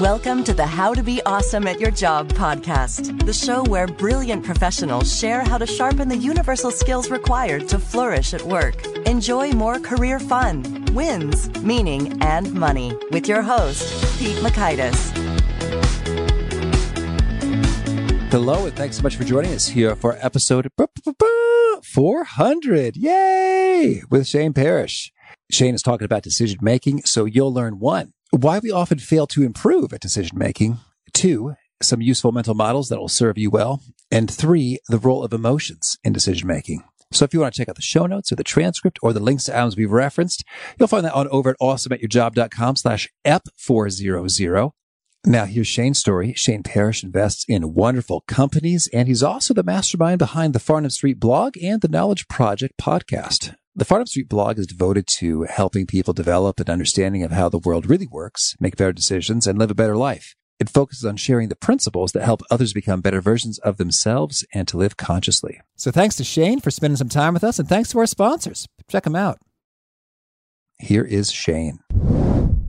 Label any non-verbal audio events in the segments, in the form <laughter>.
Welcome to the How to Be Awesome at Your Job podcast, the show where brilliant professionals share how to sharpen the universal skills required to flourish at work. Enjoy more career fun, wins, meaning, and money with your host, Pete Mockaitis. Hello, and thanks so much for joining us here for episode 400. Yay! With Shane Parrish. Shane is talking about decision making, so you'll learn one, why we often fail to improve at decision making, two, some useful mental models that will serve you well, and three, the role of emotions in decision making. So if you want to check out the show notes or the transcript or the links to items we've referenced, you'll find that on over at awesomeatyourjob.com slash ep400. Now here's Shane's story. Shane Parrish invests in wonderful companies, and he's also the mastermind behind the Farnam Street blog and the Knowledge Project podcast. The Farnam Street blog is devoted to helping people develop an understanding of how the world really works, make better decisions, and live a better life. It focuses on sharing the principles that help others become better versions of themselves and to live consciously. So thanks to Shane for spending some time with us, and thanks to our sponsors. Check them out. Here is Shane.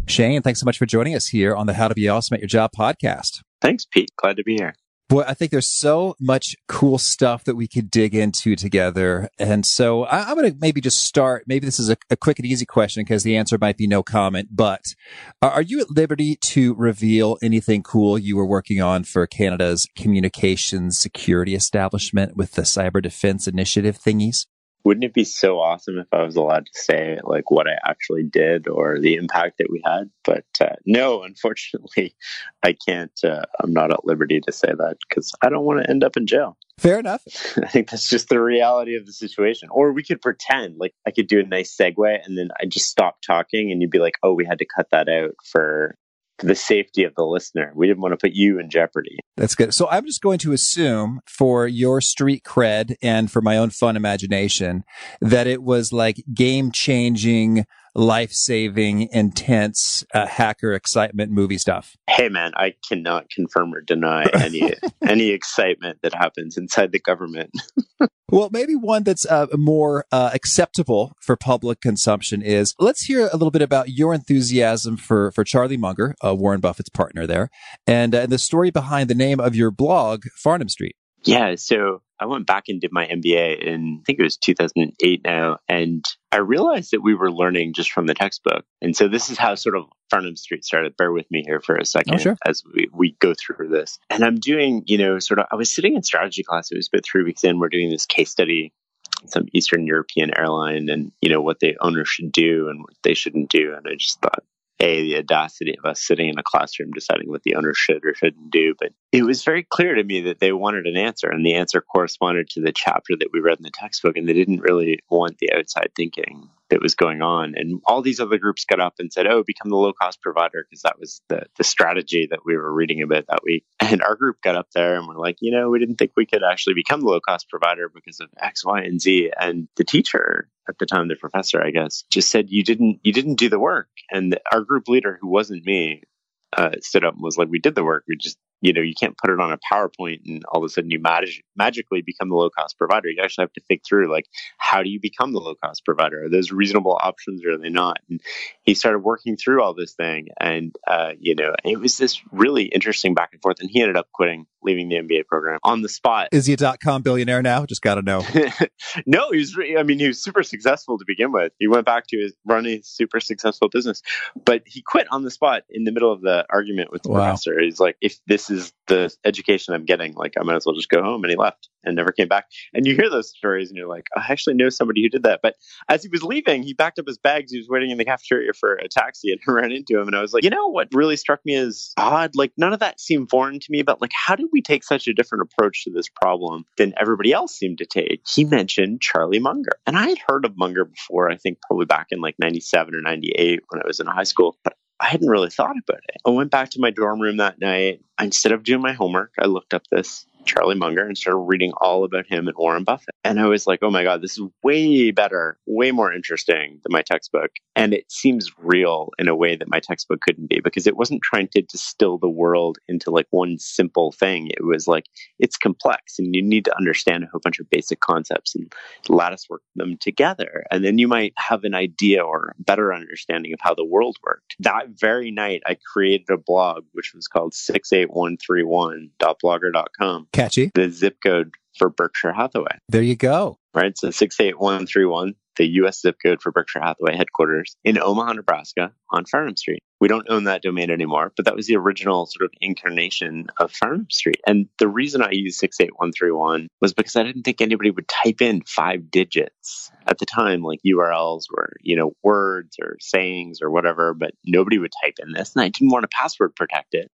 Shane, thanks so much for joining us here on the How to Be Awesome at Your Job podcast. Thanks, Pete. Glad to be here. Boy, I think there's so much cool stuff that we could dig into together. And so I, am going to maybe just start. Maybe this is a, a quick and easy question because the answer might be no comment. But are you at liberty to reveal anything cool you were working on for Canada's communications security establishment with the cyber defense initiative thingies? Wouldn't it be so awesome if I was allowed to say like what I actually did or the impact that we had? But uh, no, unfortunately, I can't. Uh, I'm not at liberty to say that because I don't want to end up in jail. Fair enough. <laughs> I think that's just the reality of the situation. Or we could pretend like I could do a nice segue and then I just stop talking and you'd be like, oh, we had to cut that out for for the safety of the listener. We didn't want to put you in jeopardy. That's good. So I'm just going to assume for your street cred and for my own fun imagination that it was like game changing life saving, intense uh, hacker excitement movie stuff. Hey, man, I cannot confirm or deny any <laughs> any excitement that happens inside the government. <laughs> well, maybe one that's uh, more uh, acceptable for public consumption is let's hear a little bit about your enthusiasm for for Charlie Munger, uh, Warren Buffett's partner there, and, uh, and the story behind the name of your blog, Farnam Street. Yeah, so I went back and did my MBA in, I think it was 2008 now, and I realized that we were learning just from the textbook. And so this is how sort of Farnam Street started. Bear with me here for a second oh, sure. as we, we go through this. And I'm doing, you know, sort of, I was sitting in strategy class. It was about three weeks in. We're doing this case study some Eastern European airline and, you know, what the owner should do and what they shouldn't do. And I just thought, a the audacity of us sitting in a classroom deciding what the owner should or shouldn't do but it was very clear to me that they wanted an answer and the answer corresponded to the chapter that we read in the textbook and they didn't really want the outside thinking that was going on. And all these other groups got up and said, oh, become the low cost provider, because that was the, the strategy that we were reading about that week. <laughs> And our group got up there and we're like, you know, we didn't think we could actually become the low cost provider because of X, Y, and Z. And the teacher at the time, the professor, I guess, just said, you didn't, you didn't do the work. And our group leader, who wasn't me, uh, stood up and was like, we did the work. We just you know, you can't put it on a PowerPoint and all of a sudden you mag- magically become the low cost provider. You actually have to think through, like, how do you become the low cost provider? Are those reasonable options or are they not? And he started working through all this thing. And, uh, you know, it was this really interesting back and forth. And he ended up quitting, leaving the MBA program on the spot. Is he a dot com billionaire now? Just got to know. <laughs> no, he was, I mean, he was super successful to begin with. He went back to his running super successful business, but he quit on the spot in the middle of the argument with the wow. professor. He's like, if this is the education I'm getting. Like, I might as well just go home. And he left and never came back. And you hear those stories and you're like, I actually know somebody who did that. But as he was leaving, he backed up his bags. He was waiting in the cafeteria for a taxi and <laughs> ran into him. And I was like, you know what really struck me as odd? Like, none of that seemed foreign to me, but like, how did we take such a different approach to this problem than everybody else seemed to take? He mentioned Charlie Munger. And I had heard of Munger before, I think probably back in like 97 or 98 when I was in high school. But I hadn't really thought about it. I went back to my dorm room that night. Instead of doing my homework, I looked up this Charlie Munger and started reading all about him and Warren Buffett. And I was like, oh my God, this is way better, way more interesting than my textbook. And it seems real in a way that my textbook couldn't be because it wasn't trying to distill the world into like one simple thing. It was like, it's complex and you need to understand a whole bunch of basic concepts and lattice work them together. And then you might have an idea or better understanding of how the world worked. That very night, I created a blog, which was called 68131.blogger.com. Catchy. The zip code for Berkshire Hathaway. There you go. Right. So 68131 the U.S. zip code for Berkshire Hathaway headquarters in Omaha, Nebraska on Farnam Street. We don't own that domain anymore, but that was the original sort of incarnation of Farnam Street. And the reason I used 68131 was because I didn't think anybody would type in five digits. At the time, like URLs were, you know, words or sayings or whatever, but nobody would type in this. And I didn't want to password protect it.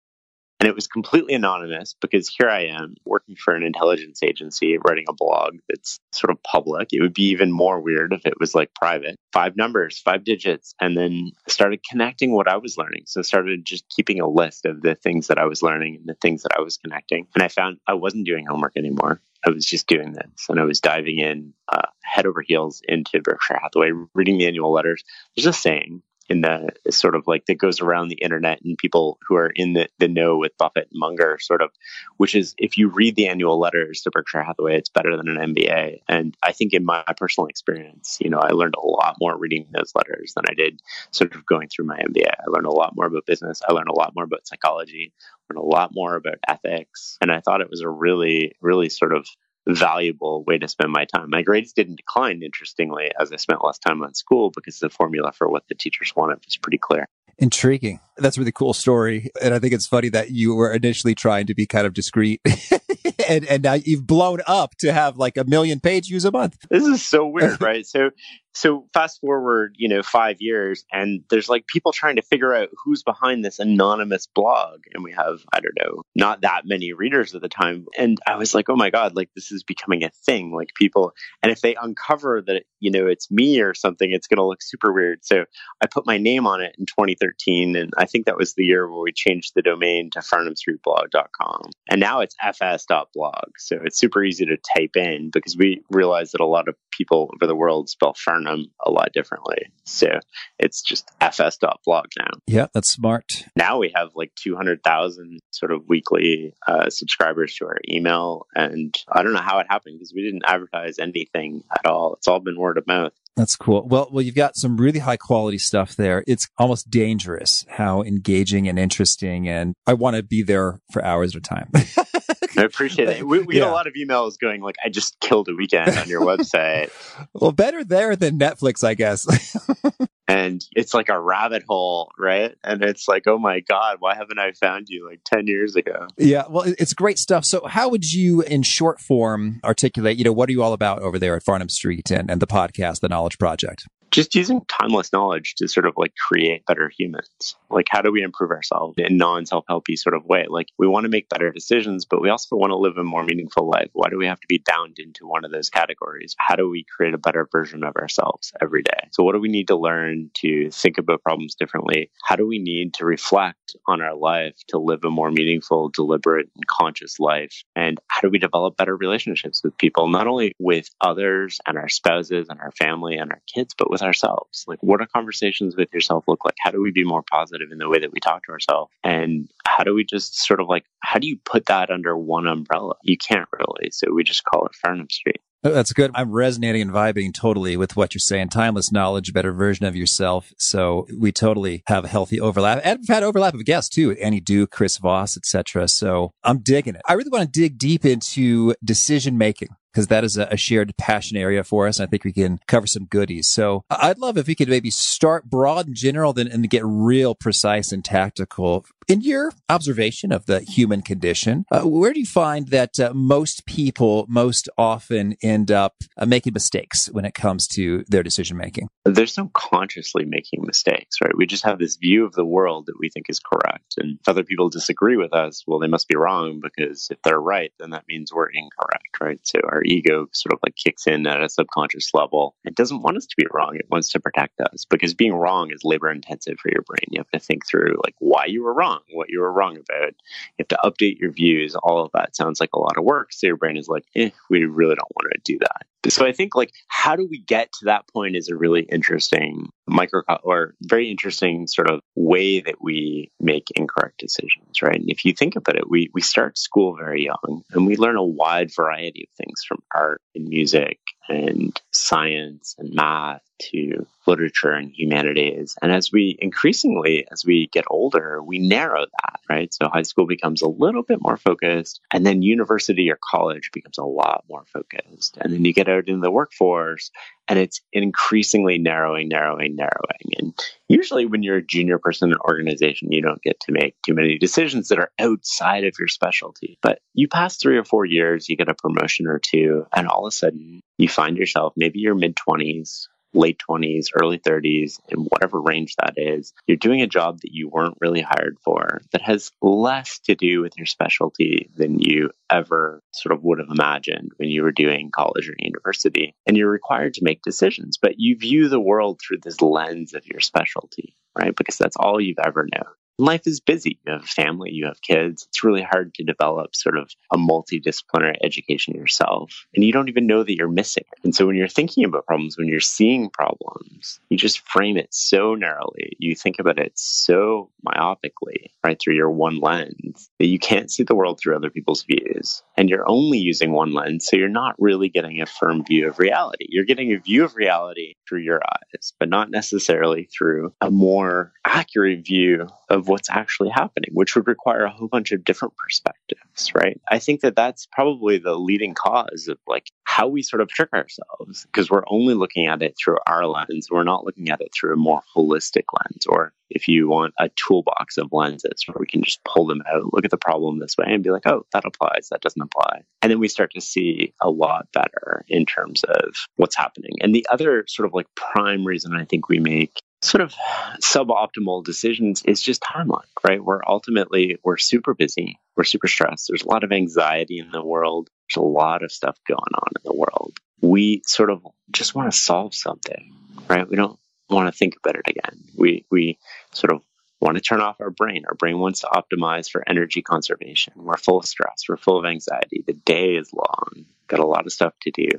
And it was completely anonymous because here I am working for an intelligence agency, writing a blog that's sort of public. It would be even more weird if it was like private. Five numbers, five digits, and then started connecting what I was learning. So I started just keeping a list of the things that I was learning and the things that I was connecting. And I found I wasn't doing homework anymore. I was just doing this and I was diving in uh, head over heels into Berkshire Hathaway, reading the annual letters. There's a saying in the sort of like that goes around the internet and people who are in the, the know with Buffett and Munger sort of, which is if you read the annual letters to Berkshire Hathaway, it's better than an MBA. And I think in my personal experience, you know, I learned a lot more reading those letters than I did sort of going through my MBA. I learned a lot more about business. I learned a lot more about psychology, learned a lot more about ethics. And I thought it was a really, really sort of valuable way to spend my time. My grades didn't decline, interestingly, as I spent less time on school because the formula for what the teachers wanted was pretty clear. Intriguing. That's a really cool story. And I think it's funny that you were initially trying to be kind of discreet. <laughs> and, and now you've blown up to have like a million page views a month. This is so weird, <laughs> right? So so fast forward, you know, five years, and there's like people trying to figure out who's behind this anonymous blog. And we have, I don't know, not that many readers at the time. And I was like, oh my God, like this is becoming a thing. Like people, and if they uncover that, you know, it's me or something, it's going to look super weird. So I put my name on it in 2013. And I think that was the year where we changed the domain to farnamstreetblog.com. And now it's fs.blog. So it's super easy to type in because we realized that a lot of people over the world spell Farnam them a lot differently. So it's just fs.blog now. Yeah, that's smart. Now we have like 200,000 sort of weekly uh, subscribers to our email. And I don't know how it happened because we didn't advertise anything at all. It's all been word of mouth. That's cool. Well, well, you've got some really high quality stuff there. It's almost dangerous how engaging and interesting, and I want to be there for hours at a time. <laughs> I appreciate it. We, we yeah. get a lot of emails going like, "I just killed a weekend on your <laughs> website." well, better there than Netflix, I guess. <laughs> and it's like a rabbit hole, right? And it's like, oh my god, why haven't I found you like ten years ago? Yeah, well, it's great stuff. So, how would you, in short form, articulate? You know, what are you all about over there at farnam Street and, and the podcast, the Knowledge Project? Just using timeless knowledge to sort of like create better humans. Like, how do we improve ourselves in non self helpy sort of way? Like, we want to make better decisions, but we also want to live a more meaningful life. Why do we have to be bound into one of those categories? How do we create a better version of ourselves every day? So, what do we need to learn to think about problems differently? How do we need to reflect on our life to live a more meaningful, deliberate, and conscious life? And how do we develop better relationships with people, not only with others and our spouses and our family and our kids, but with with ourselves. Like, what do conversations with yourself look like? How do we be more positive in the way that we talk to ourselves? And how do we just sort of like, how do you put that under one umbrella? You can't really. So we just call it Farnam Street. Oh, that's good. I'm resonating and vibing totally with what you're saying. Timeless knowledge, better version of yourself. So we totally have a healthy overlap. And we've had overlap of guests too, Annie Duke, Chris Voss, etc. So I'm digging it. I really want to dig deep into decision making because that is a, shared passion area for us. I think we can cover some goodies. So I'd love if we could maybe start broad and general, then and get real precise and tactical. In your observation of the human condition, uh, where do you find that uh, most people most often end up uh, making mistakes when it comes to their decision making? There's no consciously making mistakes, right? We just have this view of the world that we think is correct. And if other people disagree with us, well, they must be wrong because if they're right, then that means we're incorrect, right? So our our ego sort of like kicks in at a subconscious level. It doesn't want us to be wrong. It wants to protect us because being wrong is labor intensive for your brain. You have to think through like why you were wrong, what you were wrong about. You have to update your views. All of that sounds like a lot of work. So your brain is like, eh, we really don't want to do that. So I think like how do we get to that point is a really interesting micro or very interesting sort of way that we make incorrect decisions, right? And if you think about it, we we start school very young and we learn a wide variety of things from art and music and science and math to literature and humanities. And as we increasingly, as we get older, we narrow that, right? So high school becomes a little bit more focused, and then university or college becomes a lot more focused. And then you get out into the workforce, and it's increasingly narrowing, narrowing, narrowing. And usually, when you're a junior person in an organization, you don't get to make too many decisions that are outside of your specialty. But you pass three or four years, you get a promotion or two, and all of a sudden, you find yourself maybe your mid 20s late 20s, early 30s, in whatever range that is, you're doing a job that you weren't really hired for that has less to do with your specialty than you ever sort of would have imagined when you were doing college or university. And you're required to make decisions, but you view the world through this lens of your specialty, right? Because that's all you've ever known life is busy. You have a family, you have kids. It's really hard to develop sort of a multidisciplinary education yourself. And you don't even know that you're missing it. And so when you're thinking about problems, when you're seeing problems, you just frame it so narrowly. You think about it so myopically, right, through your one lens that you can't see the world through other people's views. And you're only using one lens. So you're not really getting a firm view of reality. You're getting a view of reality through your eyes, but not necessarily through a more accurate view of what's actually happening, which would require a whole bunch of different perspectives, right? I think that that's probably the leading cause of like how we sort of trick ourselves because we're only looking at it through our lens. We're not looking at it through a more holistic lens or if you want a toolbox of lenses where we can just pull them out, look at the problem this way and be like, oh, that applies, that doesn't apply. And then we start to see a lot better in terms of what's happening. And the other sort of like prime reason I think we make sort of suboptimal decisions is just timeline, right? We're ultimately we're super busy, we're super stressed. There's a lot of anxiety in the world. There's a lot of stuff going on in the world. We sort of just want to solve something, right? We don't want to think about it again. We we sort of want to turn off our brain. Our brain wants to optimize for energy conservation. We're full of stress. We're full of anxiety. The day is long. Got a lot of stuff to do.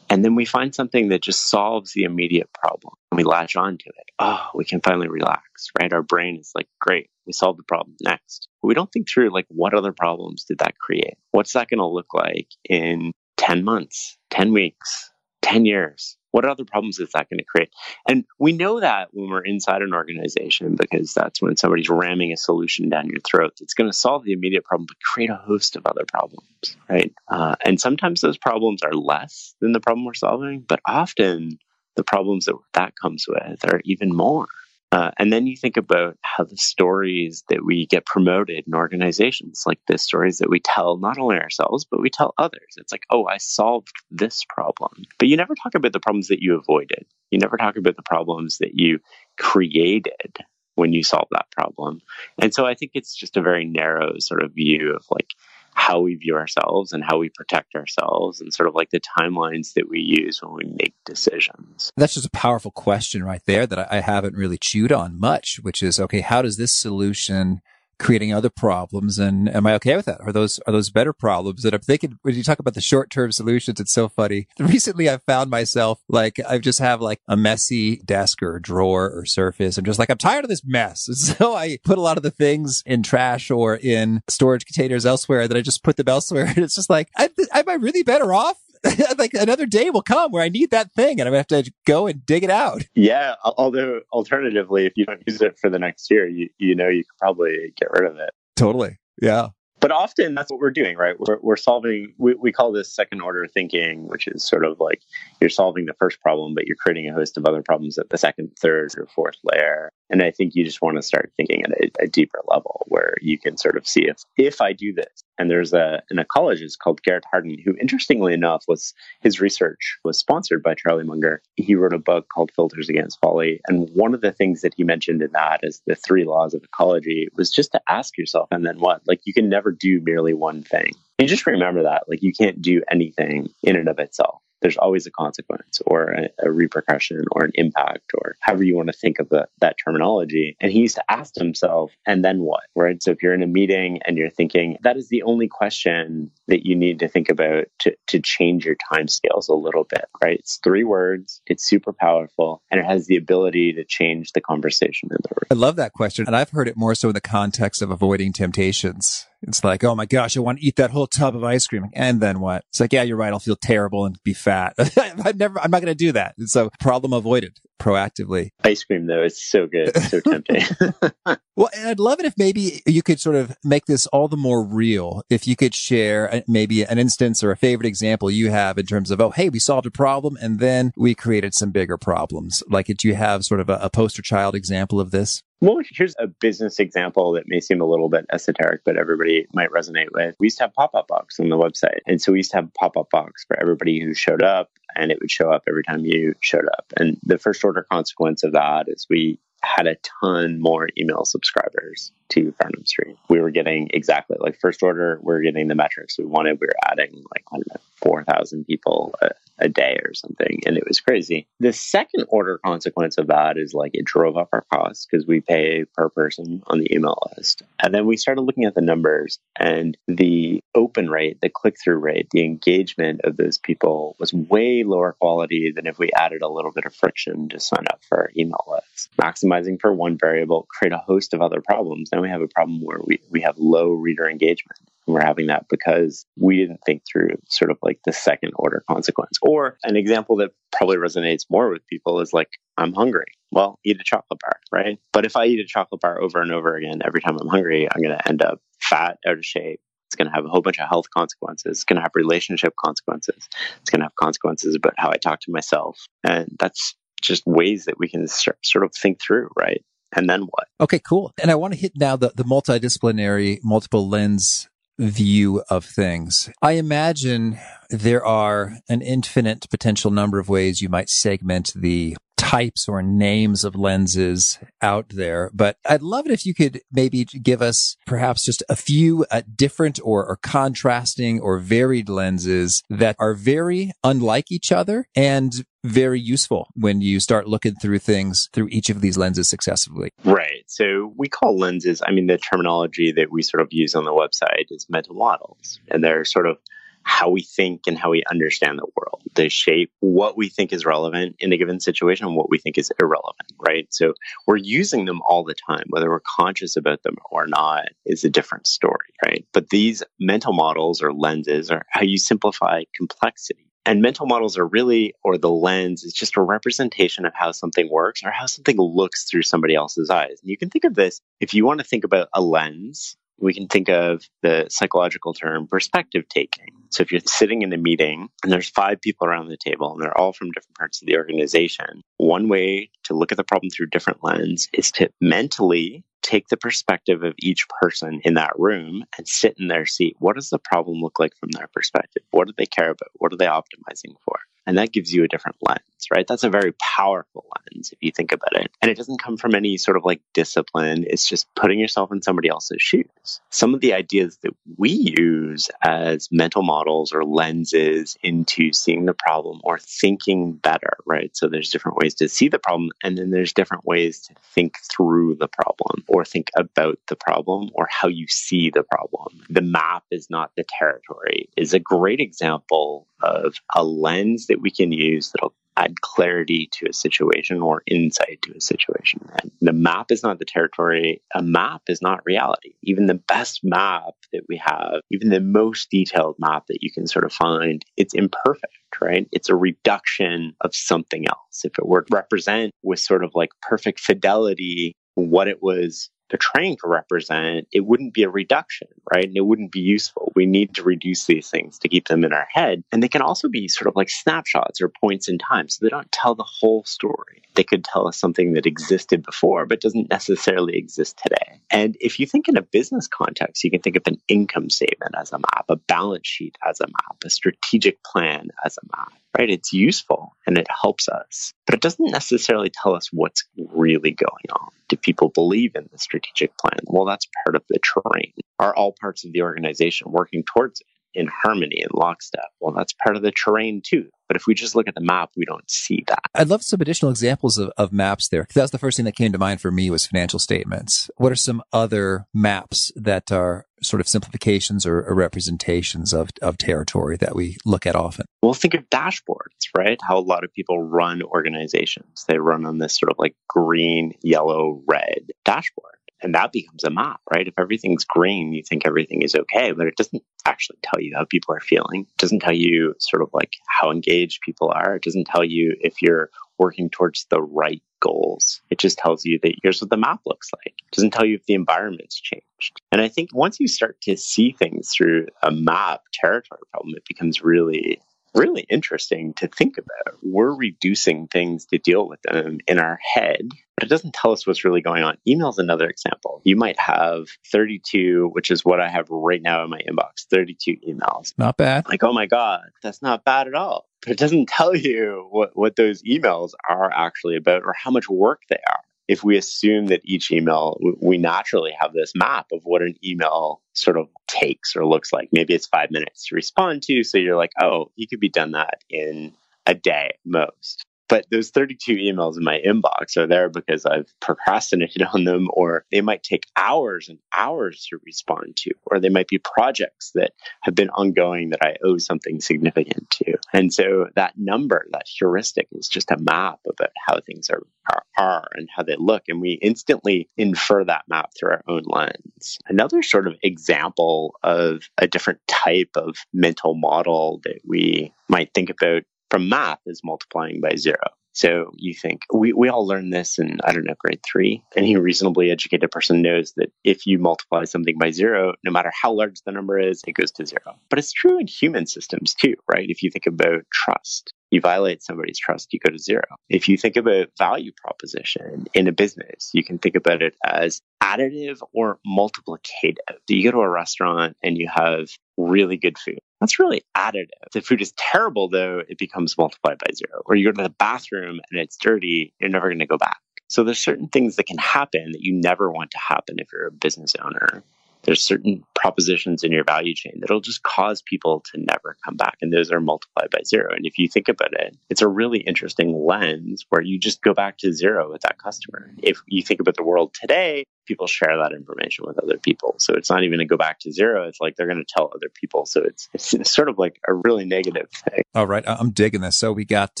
And then we find something that just solves the immediate problem and we latch on to it. Oh, we can finally relax, right? Our brain is like, great, we solved the problem next. But we don't think through like what other problems did that create? What's that going to look like in 10 months, 10 weeks, 10 years? What other problems is that going to create? And we know that when we're inside an organization because that's when somebody's ramming a solution down your throat. It's going to solve the immediate problem, but create a host of other problems, right? Uh, and sometimes those problems are less than the problem we're solving, but often the problems that that comes with are even more. Uh, and then you think about how the stories that we get promoted in organizations, like the stories that we tell not only ourselves, but we tell others. It's like, oh, I solved this problem. But you never talk about the problems that you avoided. You never talk about the problems that you created when you solve that problem. And so I think it's just a very narrow sort of view of like, how we view ourselves and how we protect ourselves and sort of like the timelines that we use when we make decisions. That's just a powerful question right there that I haven't really chewed on much, which is okay, how does this solution creating other problems and am I okay with that? Are those are those better problems? And I'm thinking when you talk about the short term solutions, it's so funny. <laughs> Recently I've found myself like I just have like a messy desk or drawer or surface. I'm just like, I'm tired of this mess. <laughs> so I put a lot of the things in trash or in storage containers elsewhere that I just put them elsewhere. <laughs> And it's just like, I, am I really better off <laughs> like another day will come where I need that thing and I'm gonna have to go and dig it out. Yeah. Although alternatively, if you don't use it for the next year, you, you know, you could probably get rid of it. Totally. Yeah. But often that's what we're doing, right? We're, we're solving, we, we call this second order thinking, which is sort of like you're solving the first problem, but you're creating a host of other problems at the second, third, or fourth layer. And I think you just want to start thinking at a, a deeper level where you can sort of see if, if I do this, and there's a, an ecologist called Garrett Hardin, who interestingly enough was his research was sponsored by Charlie Munger. He wrote a book called Filters Against Folly. And one of the things that he mentioned in that is the three laws of ecology was just to ask yourself, and then what? Like you can never do merely one thing. And just remember that, like, you can't do anything in and of itself there's always a consequence or a, a, repercussion or an impact or however you want to think of the, that terminology. And he used to ask himself, and then what? Right. So if you're in a meeting and you're thinking, that is the only question that you need to think about to, to change your time scales a little bit, right? It's three words, it's super powerful, and it has the ability to change the conversation in the room. I love that question. And I've heard it more so in the context of avoiding temptations. It's like, oh my gosh, I want to eat that whole tub of ice cream. And then what? It's like, yeah, you're right. I'll feel terrible and be fat. <laughs> I never, I'm not going to do that. So problem avoided proactively. Ice cream though it's so good. It's so tempting. <laughs> <laughs> well, and I'd love it if maybe you could sort of make this all the more real. If you could share uh, maybe an instance or a favorite example you have in terms of, oh, hey, we solved a problem and then we created some bigger problems. Like, do you have sort of a, a poster child example of this? Well, here's a business example that may seem a little bit esoteric, but everybody might resonate with. We used to have pop up box on the website. And so we used to have a pop up box for everybody who showed up, and it would show up every time you showed up. And the first order consequence of that is we had a ton more email subscribers to Farnam Street. We were getting exactly like first order, we are getting the metrics we wanted. We were adding like, I don't know, 4,000 people a, a, day or something. And it was crazy. The second order consequence of that is like it drove up our costs because we pay per person on the email list. And then we started looking at the numbers and the open rate, the click through rate, the engagement of those people was way lower quality than if we added a little bit of friction to sign up for our email list. Maximizing for one variable, create a host of other problems. Then we have a problem where we, we have low reader engagement. And we're having that because we didn't think through sort of like the second order consequence. Or an example that probably resonates more with people is like, I'm hungry. Well, eat a chocolate bar, right? But if I eat a chocolate bar over and over again, every time I'm hungry, I'm going to end up fat, out of shape. It's going to have a whole bunch of health consequences. It's going to have relationship consequences. It's going to have consequences about how I talk to myself. And that's just ways that we can sort of think through, right? And then what? Okay, cool. And I want to hit now the, the multidisciplinary, multiple lens view of things. I imagine there are an infinite potential number of ways you might segment the types or names of lenses out there. But I'd love it if you could maybe give us perhaps just a few uh, different or, or contrasting or varied lenses that are very unlike each other and very useful when you start looking through things through each of these lenses successively. Right. So we call lenses, I mean, the terminology that we sort of use on the website is mental models. And they're sort of how we think and how we understand the world. They shape what we think is relevant in a given situation and what we think is irrelevant, right? So we're using them all the time, whether we're conscious about them or not is a different story, right? But these mental models or lenses are how you simplify complexity. And mental models are really, or the lens is just a representation of how something works or how something looks through somebody else's eyes. And you can think of this if you want to think about a lens we can think of the psychological term perspective taking. So if you're sitting in a meeting and there's five people around the table and they're all from different parts of the organization, one way to look at the problem through different lens is to mentally take the perspective of each person in that room and sit in their seat. What does the problem look like from their perspective? What do they care about? What are they optimizing for? And that gives you a different lens, right? That's a very powerful lens if you think about it. And it doesn't come from any sort of like discipline. It's just putting yourself in somebody else's shoes. Some of the ideas that we use as mental models or lenses into seeing the problem or thinking better, right? So there's different ways to see the problem and then there's different ways to think through the problem or think about the problem or how you see the problem. The map is not the territory is a great example of a lens that we can use that'll add clarity to a situation or insight to a situation. And the map is not the territory. A map is not reality. Even the best map that we have, even the most detailed map that you can sort of find, it's imperfect, right? It's a reduction of something else. If it were to represent with sort of like perfect fidelity what it was they're trying to represent, it wouldn't be a reduction, right? And it wouldn't be useful. We need to reduce these things to keep them in our head. And they can also be sort of like snapshots or points in time. So they don't tell the whole story. They could tell us something that existed before, but doesn't necessarily exist today. And if you think in a business context, you can think of an income statement as a map, a balance sheet as a map, a strategic plan as a map right? It's useful and it helps us, but it doesn't necessarily tell us what's really going on. Do people believe in the strategic plan? Well, that's part of the terrain. Are all parts of the organization working towards it? in harmony and lockstep. Well, that's part of the terrain too. But if we just look at the map, we don't see that. I'd love some additional examples of, of maps there. That was the first thing that came to mind for me was financial statements. What are some other maps that are sort of simplifications or, or representations of, of territory that we look at often? Well, think of dashboards, right? How a lot of people run organizations. They run on this sort of like green, yellow, red dashboard and that becomes a map, right? If everything's green, you think everything is okay, but it doesn't actually tell you how people are feeling. It doesn't tell you sort of like how engaged people are. It doesn't tell you if you're working towards the right goals. It just tells you that here's what the map looks like. It doesn't tell you if the environment's changed. And I think once you start to see things through a map territory problem, it becomes really really interesting to think about. We're reducing things to deal with them in our head, but it doesn't tell us what's really going on. Email is another example. You might have 32, which is what I have right now in my inbox 32 emails. Not bad. Like, oh my God, that's not bad at all. But it doesn't tell you what, what those emails are actually about or how much work they are if we assume that each email, we naturally have this map of what an email sort of takes or looks like. Maybe it's five minutes to respond to. So you're like, oh, you could be done that in a day most. But those 32 emails in my inbox are there because I've procrastinated <laughs> on them, or they might take hours and hours to respond to, or they might be projects that have been ongoing that I owe something significant to. And so that number, that heuristic, is just a map about how things are, are, are and how they look. And we instantly infer that map through our own lens. Another sort of example of a different type of mental model that we might think about from math is multiplying by zero. So you think we, we all learn this in, I don't know, grade three. Any reasonably educated person knows that if you multiply something by zero, no matter how large the number is, it goes to zero. But it's true in human systems too, right? If you think about trust, you violate somebody's trust, you go to zero. If you think about value proposition in a business, you can think about it as additive or multiplicative. You go to a restaurant and you have really good food. That's really additive. The food is terrible, though, it becomes multiplied by zero. Or you go to the bathroom and it's dirty, you're never going to go back. So there's certain things that can happen that you never want to happen if you're a business owner there's certain propositions in your value chain that'll just cause people to never come back. And those are multiplied by zero. And if you think about it, it's a really interesting lens where you just go back to zero with that customer. If you think about the world today, people share that information with other people. So it's not even to go back to zero. It's like they're going to tell other people. So it's, it's sort of like a really negative thing. All right. I'm digging this. So we got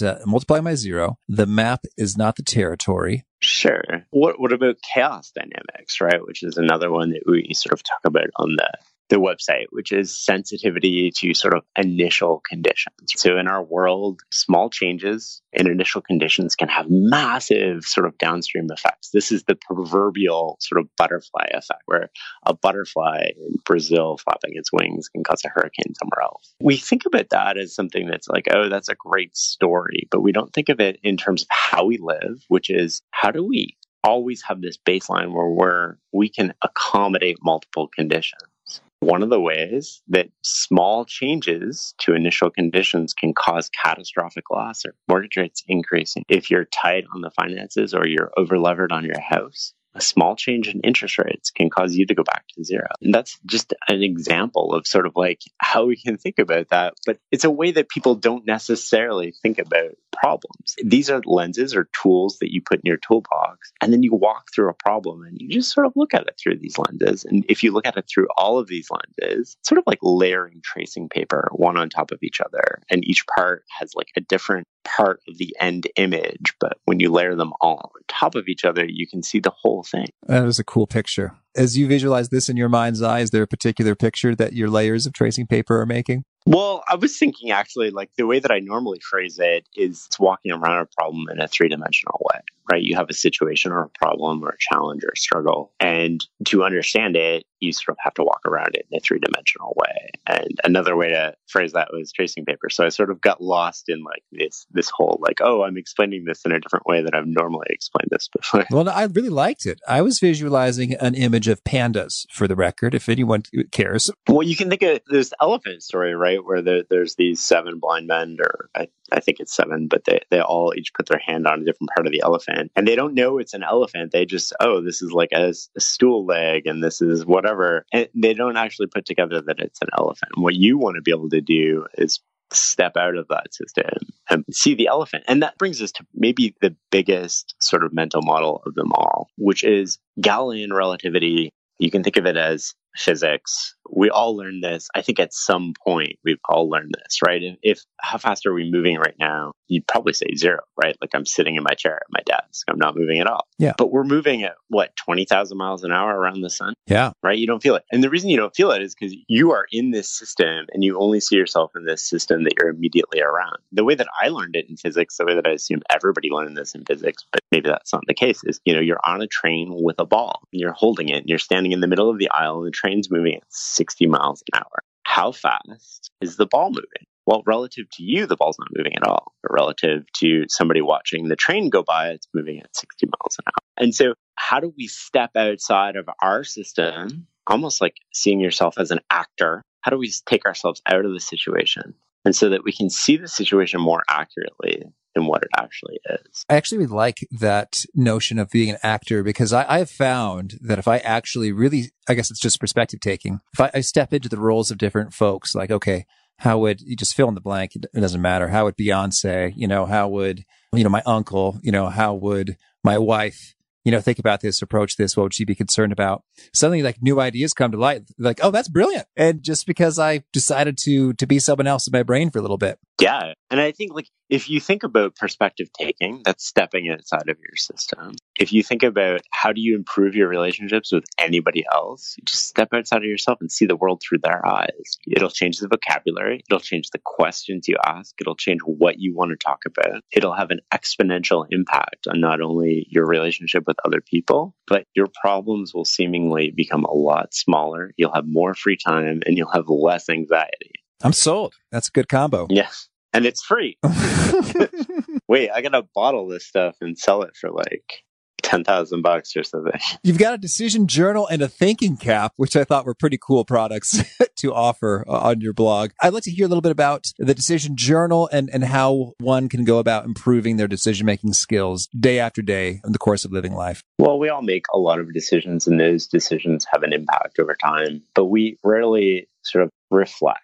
uh, multiply by zero. The map is not the territory. Sure. What what about chaos dynamics, right? Which is another one that we sort of talk about on the the website, which is sensitivity to sort of initial conditions. So in our world, small changes in initial conditions can have massive sort of downstream effects. This is the proverbial sort of butterfly effect, where a butterfly in Brazil flapping its wings can cause a hurricane somewhere else. We think about that as something that's like, oh, that's a great story, but we don't think of it in terms of how we live, which is how do we always have this baseline where we're, we can accommodate multiple conditions. One of the ways that small changes to initial conditions can cause catastrophic loss or mortgage rates increasing. If you're tight on the finances or you're overlevered on your house, a small change in interest rates can cause you to go back to zero. And that's just an example of sort of like how we can think about that. But it's a way that people don't necessarily think about problems. These are lenses or tools that you put in your toolbox. And then you walk through a problem and you just sort of look at it through these lenses. And if you look at it through all of these lenses, sort of like layering tracing paper one on top of each other. And each part has like a different part of the end image. But when you layer them all on top of each other, you can see the whole thing. That is a cool picture. As you visualize this in your mind's eye, is there a particular picture that your layers of tracing paper are making? Well, I was thinking actually, like the way that I normally phrase it is it's walking around a problem in a three dimensional way, right? You have a situation or a problem or a challenge or a struggle. And to understand it, you sort of have to walk around it in a three dimensional way. And another way to phrase that was tracing paper. So I sort of got lost in like this this whole like, oh, I'm explaining this in a different way than I've normally explained this before. Well, I really liked it. I was visualizing an image of pandas for the record, if anyone cares. Well, you can think of this elephant story, right? Where there, there's these seven blind men, or I, I think it's seven, but they, they all each put their hand on a different part of the elephant. And they don't know it's an elephant. They just, oh, this is like a, a stool leg and this is whatever. And they don't actually put together that it's an elephant. And what you want to be able to do is step out of that system and see the elephant. And that brings us to maybe the biggest sort of mental model of them all, which is Galilean relativity. You can think of it as physics. We all learn this. I think at some point we've all learned this, right? If, if, how fast are we moving right now? You'd probably say zero, right? Like I'm sitting in my chair at my desk. I'm not moving at all. Yeah. But we're moving at what, 20,000 miles an hour around the sun? Yeah. Right? You don't feel it. And the reason you don't feel it is because you are in this system and you only see yourself in this system that you're immediately around. The way that I learned it in physics, the way that I assume everybody learned this in physics, but maybe that's not the case, is, you know, you're on a train with a ball and you're holding it and you're standing in the middle of the aisle and the train's moving at 60 miles an hour. How fast is the ball moving? Well, relative to you, the ball's not moving at all. But relative to somebody watching the train go by, it's moving at 60 miles an hour. And so, how do we step outside of our system, almost like seeing yourself as an actor? How do we take ourselves out of the situation? And so that we can see the situation more accurately than what it actually is. I actually like that notion of being an actor because I, I have found that if I actually really, I guess it's just perspective taking. If I, I step into the roles of different folks, like, okay, how would you just fill in the blank? It doesn't matter. How would Beyonce, you know, how would, you know, my uncle, you know, how would my wife, you know, think about this, approach this? What would she be concerned about? Suddenly like new ideas come to light. Like, oh, that's brilliant. And just because I decided to, to be someone else in my brain for a little bit. Yeah. And I think like if you think about perspective taking, that's stepping outside of your system. If you think about how do you improve your relationships with anybody else, you just step outside of yourself and see the world through their eyes. It'll change the vocabulary. It'll change the questions you ask. It'll change what you want to talk about. It'll have an exponential impact on not only your relationship with other people, but your problems will seemingly become a lot smaller. You'll have more free time and you'll have less anxiety. I'm sold. That's a good combo. Yeah. And it's free. <laughs> <laughs> Wait, I gotta bottle this stuff and sell it for like ten thousand bucks or something. <laughs> You've got a decision journal and a thinking cap, which I thought were pretty cool products <laughs> to offer uh, on your blog. I'd like to hear a little bit about the decision journal and, and how one can go about improving their decision making skills day after day in the course of living life. Well, we all make a lot of decisions, and those decisions have an impact over time, but we rarely sort of reflect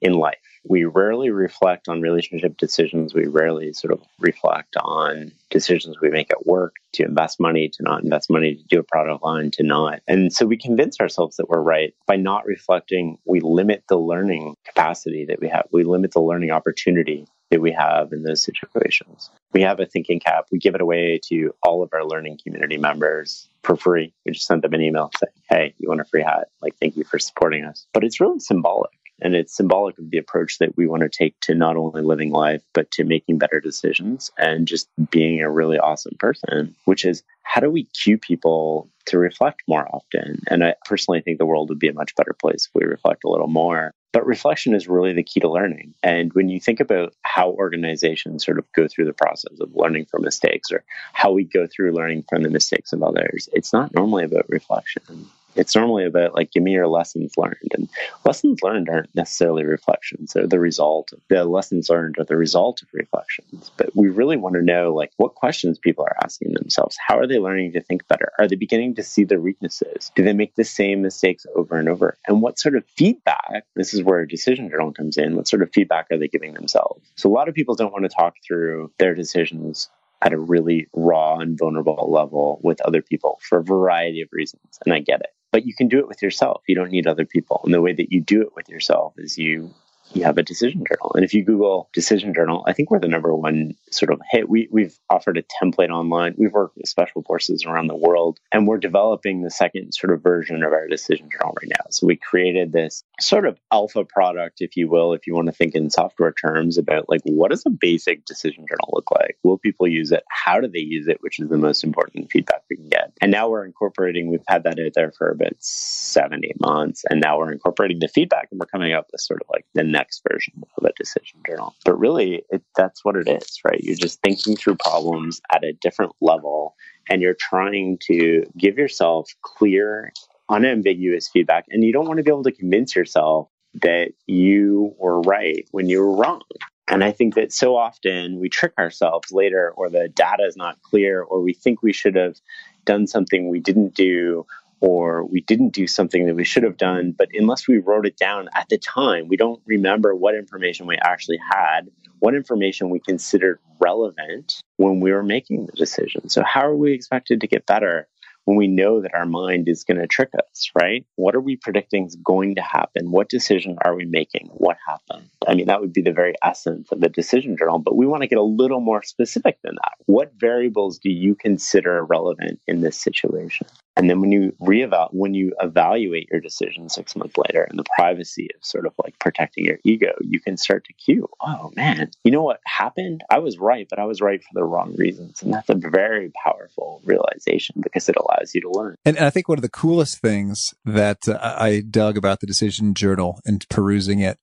in life we rarely reflect on relationship decisions. We rarely sort of reflect on decisions we make at work to invest money, to not invest money, to do a product line, to not. And so we convince ourselves that we're right. By not reflecting, we limit the learning capacity that we have. We limit the learning opportunity that we have in those situations. We have a thinking cap. We give it away to all of our learning community members for free. We just send them an email saying, Hey, you want a free hat? Like, thank you for supporting us. But it's really symbolic. And it's symbolic of the approach that we want to take to not only living life, but to making better decisions and just being a really awesome person, which is how do we cue people to reflect more often? And I personally think the world would be a much better place if we reflect a little more. But reflection is really the key to learning. And when you think about how organizations sort of go through the process of learning from mistakes or how we go through learning from the mistakes of others, it's not normally about reflection it's normally about like give me your lessons learned and lessons learned aren't necessarily reflections they're the result the lessons learned are the result of reflections but we really want to know like what questions people are asking themselves. How are they learning to think better? Are they beginning to see their weaknesses? Do they make the same mistakes over and over? And what sort of feedback this is where a decision journal comes in what sort of feedback are they giving themselves? So a lot of people don't want to talk through their decisions at a really raw and vulnerable level with other people for a variety of reasons. And I get it but you can do it with yourself. You don't need other people. And the way that you do it with yourself is you you have a decision journal. And if you Google decision journal, I think we're the number one sort of hit. We, we've offered a template online. We've worked with special forces around the world, and we're developing the second sort of version of our decision journal right now. So we created this sort of alpha product, if you will, if you want to think in software terms about like what does a basic decision journal look like? Will people use it? How do they use it? Which is the most important feedback we can get. And now we're incorporating, we've had that out there for about seven, eight months, and now we're incorporating the feedback and we're coming up with sort of like the next version of a decision journal. But really, it, that's what it is, right? You're just thinking through problems at a different level and you're trying to give yourself clear, unambiguous feedback. And you don't want to be able to convince yourself that you were right when you were wrong. And I think that so often we trick ourselves later, or the data is not clear, or we think we should have done something we didn't do, or we didn't do something that we should have done. But unless we wrote it down at the time, we don't remember what information we actually had, what information we considered relevant when we were making the decision. So, how are we expected to get better when we know that our mind is going to trick us, right? What are we predicting is going to happen? What decision are we making? What happened? I mean, that would be the very essence of the decision journal, but we want to get a little more specific than that. What variables do you consider relevant in this situation? And then when you reevaluate, when you evaluate your decision six months later in the privacy of sort of like protecting your ego, you can start to cue, oh man, you know what happened? I was right, but I was right for the wrong reasons. And that's a very powerful realization because it allows you to learn. And, and I think one of the coolest things that uh, I dug about the decision journal and perusing it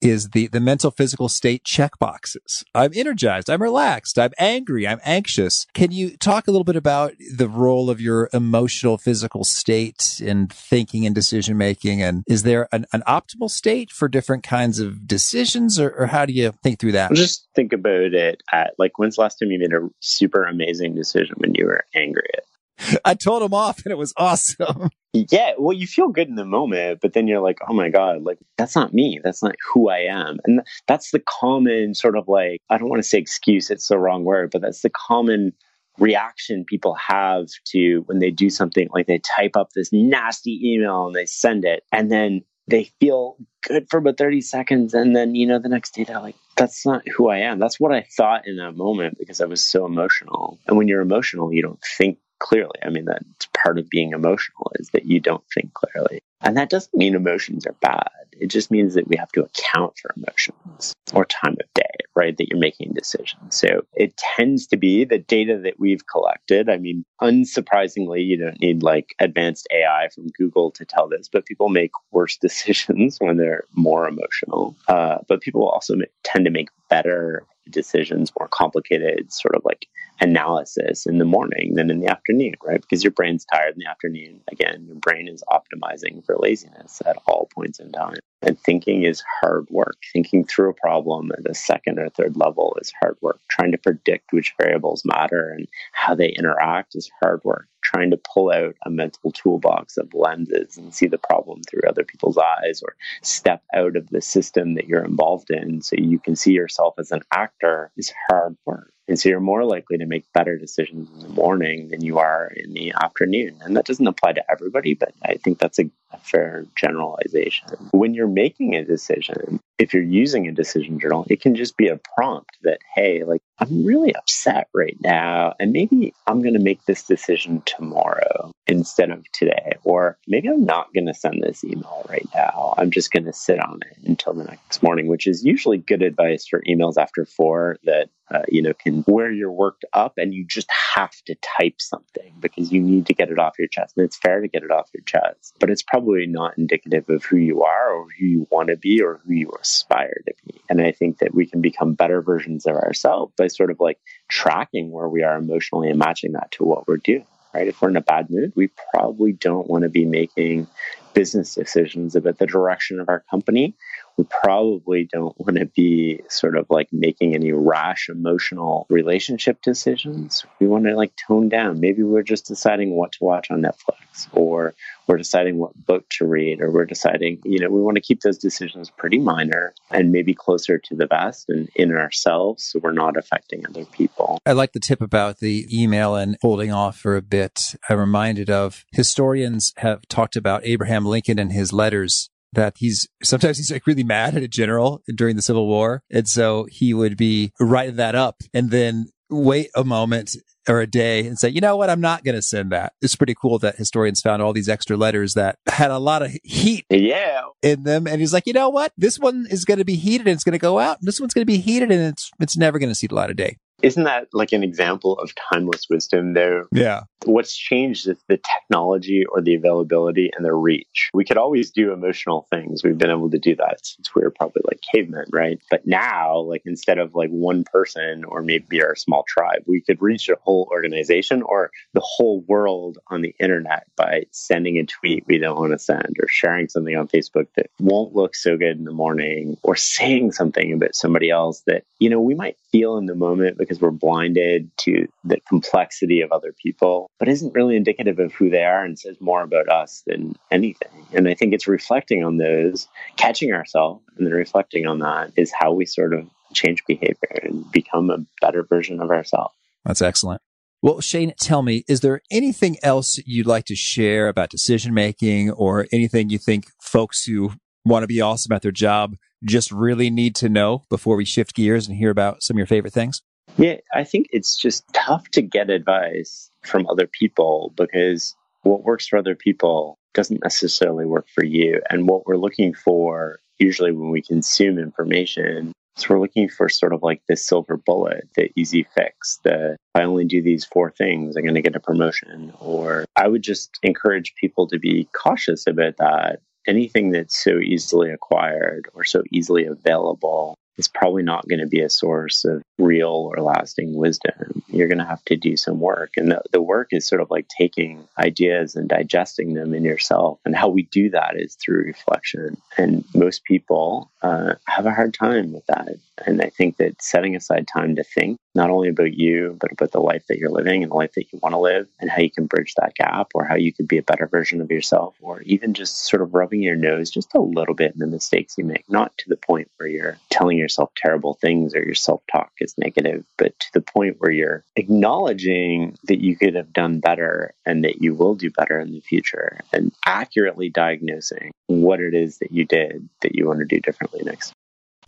is the, the mental physical state check boxes. I'm energized. I'm relaxed. I'm angry. I'm anxious. Can you talk a little bit about the role of your emotional physical state in thinking and decision making? And is there an, an optimal state for different kinds of decisions or, or how do you think through that? Just think about it at like when's the last time you made a super amazing decision when you were angry at <laughs> I told him off and it was awesome. <laughs> Yeah, well, you feel good in the moment, but then you're like, oh my God, like, that's not me. That's not who I am. And that's the common sort of like, I don't want to say excuse, it's the wrong word, but that's the common reaction people have to when they do something like they type up this nasty email and they send it and then they feel good for about 30 seconds and then you know the next day they're like that's not who i am. That's what i thought in that moment because i was so emotional. And when you're emotional you don't think clearly. I mean, that's part of being emotional is that you don't think clearly. And that doesn't mean emotions are bad. It just means that we have to account for emotions or time of day, right? That you're making decisions. So it tends to be the data that we've collected. I mean, unsurprisingly, you don't need like advanced AI from Google to tell this, but people make worse <laughs> decisions when they're more emotional. Uh, but people also tend to make better decisions, more complicated sort of like analysis in the morning than in the afternoon, right? Because your brain's tired in the afternoon. Again, your brain is optimizing for laziness at all points in time. And thinking is hard work. Thinking through a problem at a second or third level is hard work. Trying to predict which variables matter and how they interact is hard work. Trying to pull out a mental toolbox of lenses and see the problem through other people's eyes or step out of the system that you're involved in so you can see yourself as an actor is hard work. And so you're more likely to make better decisions in the morning than you are in the afternoon. And that doesn't apply to everybody, but I think that's a, a, fair generalization. When you're making a decision, if you're using a decision journal, it can just be a prompt that, hey, like, I'm really upset right now. And maybe I'm going to make this decision tomorrow instead of today. Or maybe I'm not going to send this email right now. I'm just going to sit on it until the next morning, which is usually good advice for emails after four that uh, you know, can where you're worked up and you just have to type something because you need to get it off your chest. And it's fair to get it off your chest, but it's probably not indicative of who you are or who you want to be or who you aspire to be. And I think that we can become better versions of ourselves by sort of like tracking where we are emotionally and matching that to what we're doing right? If we're in a bad mood, we probably don't want to be making business decisions about the direction of our company we probably don't want to be sort of like making any rash emotional relationship decisions. We want to like tone down. Maybe we're just deciding what to watch on Netflix or we're deciding what book to read or we're deciding, you know, we want to keep those decisions pretty minor and maybe closer to the best and in ourselves so we're not affecting other people. I like the tip about the email and holding off for a bit. I'm reminded of historians have talked about Abraham Lincoln and his letters that he's sometimes he's like really mad at a general during the Civil War. And so he would be writing that up and then wait a moment or a day and say, you know what, I'm not going to send that. It's pretty cool that historians found all these extra letters that had a lot of heat yeah. in them. And he's like, you know what, this one is going to be heated and it's going to go out. And this one's going to be heated and it's, it's never going to see the light of day. Isn't that like an example of timeless wisdom though? Yeah. What's changed is the technology or the availability and the reach. We could always do emotional things. We've been able to do that since we were probably like cavemen, right? But now, like instead of like one person or maybe our small tribe, we could reach a whole organization or the whole world on the internet by sending a tweet we don't want to send or sharing something on Facebook that won't look so good in the morning or saying something about somebody else that, you know, we might feel in the moment because we're blinded to the complexity of other people, but isn't really indicative of who they are and says more about us than anything. And I think it's reflecting on those, catching ourselves, and then reflecting on that is how we sort of change behavior and become a better version of ourselves. That's excellent. Well, Shane, tell me, is there anything else you'd like to share about decision making or anything you think folks who want to be awesome at their job just really need to know before we shift gears and hear about some of your favorite things? Yeah, I think it's just tough to get advice from other people because what works for other people doesn't necessarily work for you. And what we're looking for usually when we consume information so we're looking for sort of like the silver bullet, the easy fix, the if I only do these four things, I'm going to get a promotion. Or I would just encourage people to be cautious about that. Anything that's so easily acquired or so easily available is probably not going to be a source of real or lasting wisdom. You're going to have to do some work. And the, the work is sort of like taking ideas and digesting them in yourself. And how we do that is through reflection. And most people uh, have a hard time with that. And I think that setting aside time to think not only about you, but about the life that you're living and the life that you want to live and how you can bridge that gap or how you could be a better version of yourself or even just sort of rubbing your nose just a little bit in the mistakes you make, not to the point where you're telling yourself terrible things or your self talk is negative, but to the point where you're acknowledging that you could have done better and that you will do better in the future and accurately diagnosing what it is that you did that you want to do differently next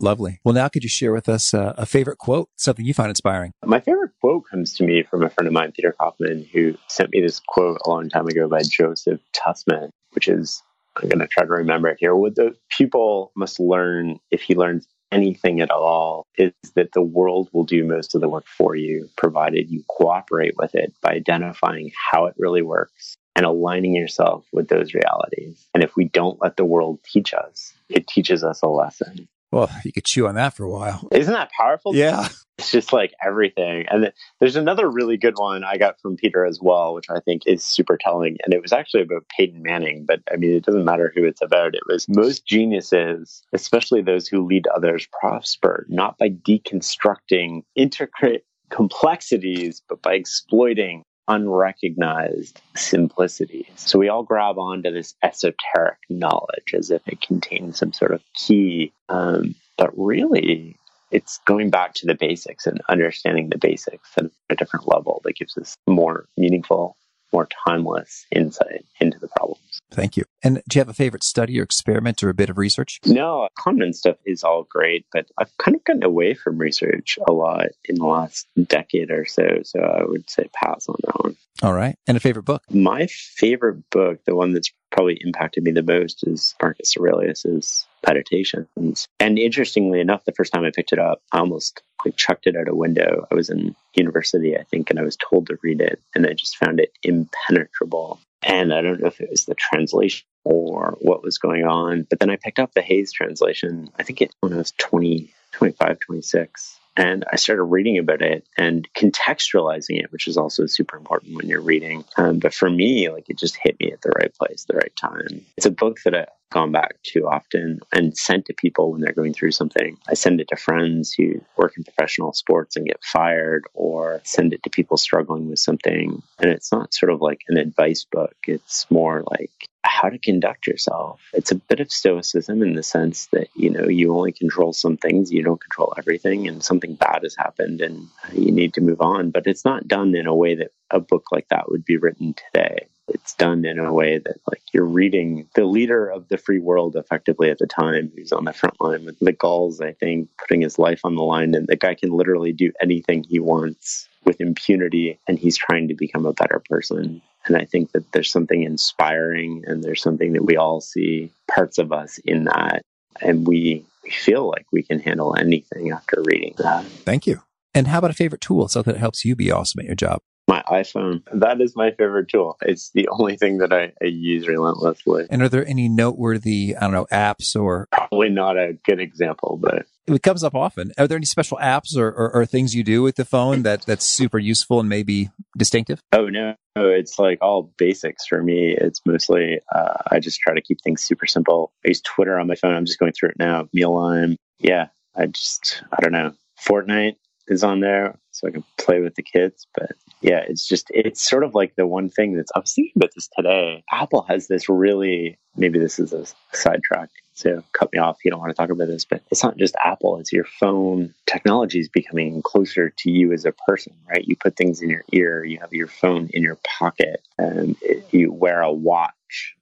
Lovely. Well, now could you share with us uh, a favorite quote, something you find inspiring? My favorite quote comes to me from a friend of mine, Peter Kaufman, who sent me this quote a long time ago by Joseph Tussman, which is, I'm going to try to remember it here. What the pupil must learn if he learns anything at all is that the world will do most of the work for you, provided you cooperate with it by identifying how it really works and aligning yourself with those realities. And if we don't let the world teach us, it teaches us a lesson. Well, you could chew on that for a while. Isn't that powerful? Yeah. It's just like everything. And there's another really good one I got from Peter as well, which I think is super telling. And it was actually about Peyton Manning, but I mean, it doesn't matter who it's about. It was most geniuses, especially those who lead others, prosper not by deconstructing intricate complexities, but by exploiting unrecognized simplicity. So we all grab onto this esoteric knowledge as if it contains some sort of key, um, but really it's going back to the basics and understanding the basics at a different level that gives us more meaningful, more timeless insight into the problems. Thank you. And do you have a favorite study or experiment or a bit of research? No, common stuff is all great, but I've kind of gotten away from research a lot in the last decade or so. So I would say pass on that one. All right. And a favorite book? My favorite book, the one that's probably impacted me the most, is Marcus Aurelius's Meditations. And interestingly enough, the first time I picked it up, I almost like chucked it out a window. I was in university, I think, and I was told to read it, and I just found it impenetrable. And I don't know if it was the translation or what was going on. But then I picked up the Hays translation, I think it, when I was 20, 25, 26. And I started reading about it and contextualizing it, which is also super important when you're reading. Um, but for me, like it just hit me at the right place, the right time. It's a book that I've gone back to often and sent to people when they're going through something. I send it to friends who work in professional sports and get fired, or send it to people struggling with something. And it's not sort of like an advice book, it's more like how to conduct yourself. It's a bit of stoicism in the sense that, you know, you only control some things, you don't control everything, and something bad has happened and you need to move on. But it's not done in a way that a book like that would be written today. It's done in a way that, like, you're reading the leader of the free world effectively at the time, who's on the front line with the Gauls, I think, putting his life on the line. And the guy can literally do anything he wants with impunity, and he's trying to become a better person. And I think that there's something inspiring and there's something that we all see parts of us in that. And we feel like we can handle anything after reading that. Thank you. And how about a favorite tool, something that helps you be awesome at your job? My iPhone. That is my favorite tool. It's the only thing that I, I use relentlessly. And are there any noteworthy, I don't know, apps or Probably not a good example, but it comes up often. Are there any special apps or, or, or things you do with the phone that that's super useful and maybe distinctive? oh no, no, it's like all basics for me. It's mostly uh, I just try to keep things super simple. I use Twitter on my phone. I'm just going through it now. Mealime. Yeah, I just I don't know. Fortnite is on there, so I can play with the kids. But yeah, it's just it's sort of like the one thing that's I was thinking about this today. Apple has this really maybe this is a sidetrack. So cut me off. You don't want to talk about this, but it's not just Apple. It's your phone. Technology is becoming closer to you as a person, right? You put things in your ear. You have your phone in your pocket, and it, you wear a watch.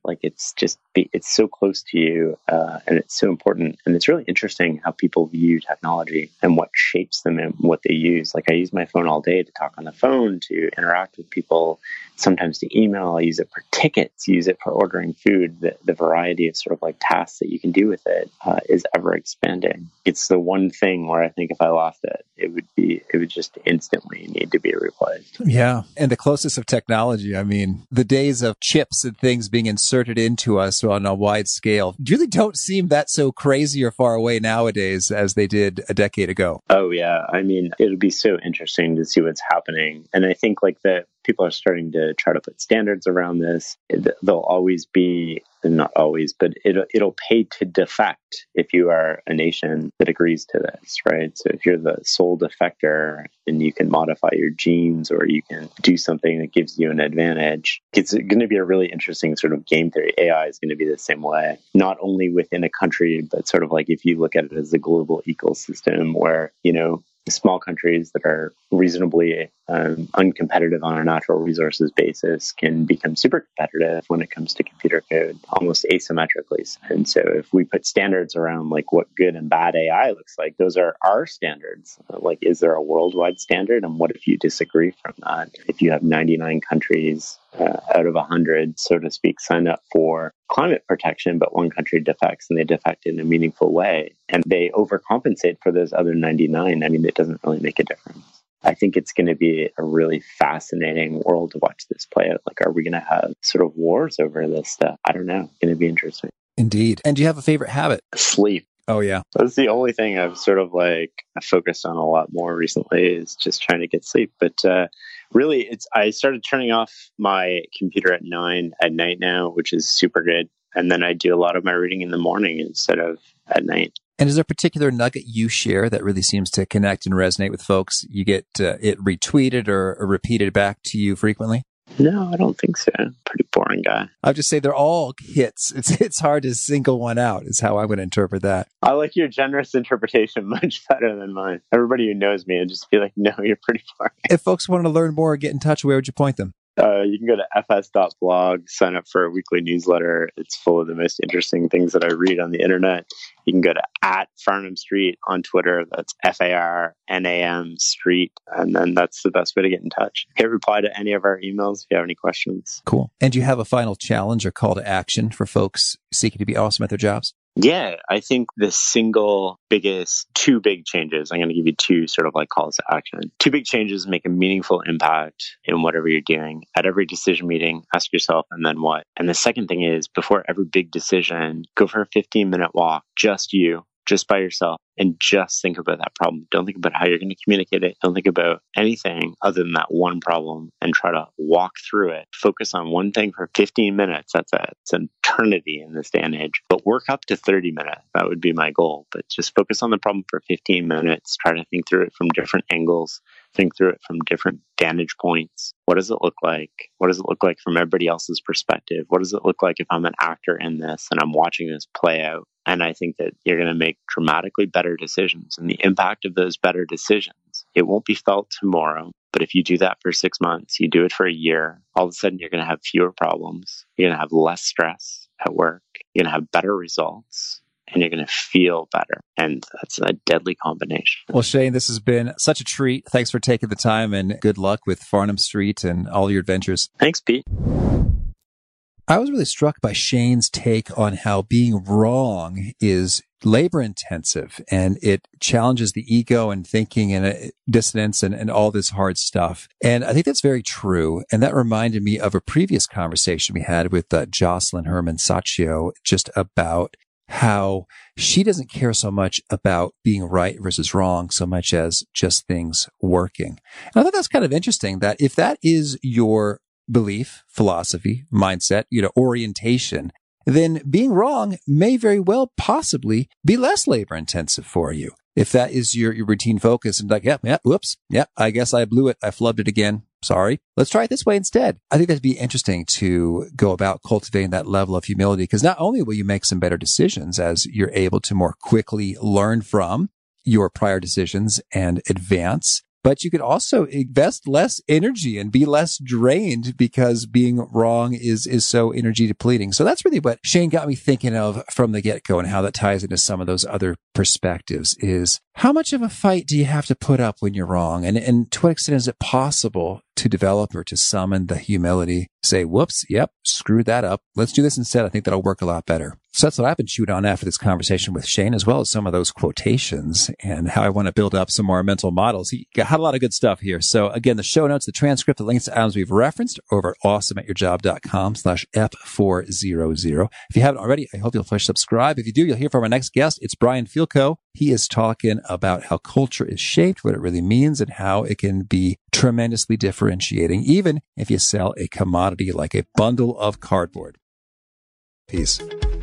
Like it's just be, it's so close to you, uh, and it's so important. And it's really interesting how people view technology and what shapes them and what they use. Like I use my phone all day to talk on the phone, to interact with people, sometimes to email. I use it for tickets. Use it for ordering food. The, the variety of sort of like tasks that you can do with it uh, is ever expanding. It's the one thing where I think if I lost it, it would be it would just instantly need to be replaced. Yeah. And the closest of technology, I mean, the days of chips and things being inserted into us on a wide scale really don't seem that so crazy or far away nowadays as they did a decade ago. Oh yeah, I mean it'll be so interesting to see what's happening, and I think like that people are starting to try to put standards around this. There'll always be not always, but it'll it'll pay to defect if you are a nation that agrees to this, right? So if you're the sole defector and you can modify your genes or you can do something that gives you an advantage, it's going to be a really interesting sort of game theory. AI is going to be the same way, not only within a country, but sort of like if you look at it as a global ecosystem where you know small countries that are reasonably um, uncompetitive on a natural resources basis can become super competitive when it comes to computer code almost asymmetrically. And so if we put standards around like what good and bad AI looks like, those are our standards. Like, is there a worldwide standard? And what if you disagree from that? If you have 99 countries uh, out of 100, so to speak, sign up for climate protection, but one country defects and they defect in a meaningful way and they overcompensate for those other 99, I mean, it doesn't really make a difference. I think it's going to be a really fascinating world to watch this play out. Like, are we going to have sort of wars over this stuff? I don't know. It's going to be interesting. Indeed. And do you have a favorite habit? Sleep. Oh, yeah. That's the only thing I've sort of like focused on a lot more recently is just trying to get sleep. But uh, really, it's I started turning off my computer at nine at night now, which is super good. And then I do a lot of my reading in the morning instead of at night. And is there a particular nugget you share that really seems to connect and resonate with folks? You get uh, it retweeted or, or repeated back to you frequently? No, I don't think so. Pretty boring guy. I'll just say they're all hits. It's it's hard to single one out. Is how I would interpret that. I like your generous interpretation <laughs> much better than mine. Everybody who knows me would just be like, "No, you're pretty boring." If folks wanted to learn more, or get in touch. Where would you point them? Uh, you can go to fs.blog, sign up for a weekly newsletter. It's full of the most interesting things that I read on the internet. You can go to at Farnam Street on Twitter. That's F A R N A M Street. And then that's the best way to get in touch. Hit reply to any of our emails if you have any questions. Cool. And do you have a final challenge or call to action for folks seeking to be awesome at their jobs? Yeah, I think the single biggest two big changes, I'm going to give you two sort of like calls to action. Two big changes make a meaningful impact in whatever you're doing. At every decision meeting, ask yourself, and then what? And the second thing is before every big decision, go for a 15 minute walk, just you, just by yourself and just think about that problem. Don't think about how you're going to communicate it. Don't think about anything other than that one problem and try to walk through it. Focus on one thing for 15 minutes. That's a, it's an eternity in this day and age, but work up to 30 minutes. That would be my goal. But just focus on the problem for 15 minutes. Try to think through it from different angles. Think through it from different vantage points. What does it look like? What does it look like from everybody else's perspective? What does it look like if I'm an actor in this and I'm watching this play out? And I think that you're going to make dramatically better decisions. And the impact of those better decisions, it won't be felt tomorrow. But if you do that for six months, you do it for a year, all of a sudden you're going to have fewer problems. You're going to have less stress at work. You're going to have better results and you're going to feel better. And that's a deadly combination. Well, Shane, this has been such a treat. Thanks for taking the time and good luck with Farnam Street and all your adventures. Thanks, Pete. I was really struck by Shane's take on how being wrong is labor intensive and it challenges the ego and thinking and uh, dissonance and, and all this hard stuff. And I think that's very true. And that reminded me of a previous conversation we had with uh, Jocelyn Herman Saccio just about how she doesn't care so much about being right versus wrong so much as just things working. And I thought that's kind of interesting that if that is your belief, philosophy, mindset, you know, orientation, then being wrong may very well possibly be less labor intensive for you. If that is your, your routine focus and like, yeah, yeah, whoops, yeah, I guess I blew it. I flubbed it again. Sorry. Let's try it this way instead. I think that'd be interesting to go about cultivating that level of humility because not only will you make some better decisions as you're able to more quickly learn from your prior decisions and advance, but you could also invest less energy and be less drained because being wrong is, is so energy depleting. So that's really what Shane got me thinking of from the get go and how that ties into some of those other perspectives is how much of a fight do you have to put up when you're wrong? And, and to what extent is it possible to develop or to summon the humility, say, whoops, yep, screwed that up. Let's do this instead. I think that'll work a lot better. So that's what I've been chewing on after this conversation with Shane, as well as some of those quotations and how I want to build up some more mental models. He had a lot of good stuff here. So again, the show notes, the transcript, the links to items we've referenced over at awesomeatyourjob.com slash F400. If you haven't already, I hope you'll push subscribe. If you do, you'll hear from our next guest. It's Brian Fielkow. He is talking about how culture is shaped, what it really means, and how it can be tremendously differentiating, even if you sell a commodity like a bundle of cardboard. Peace.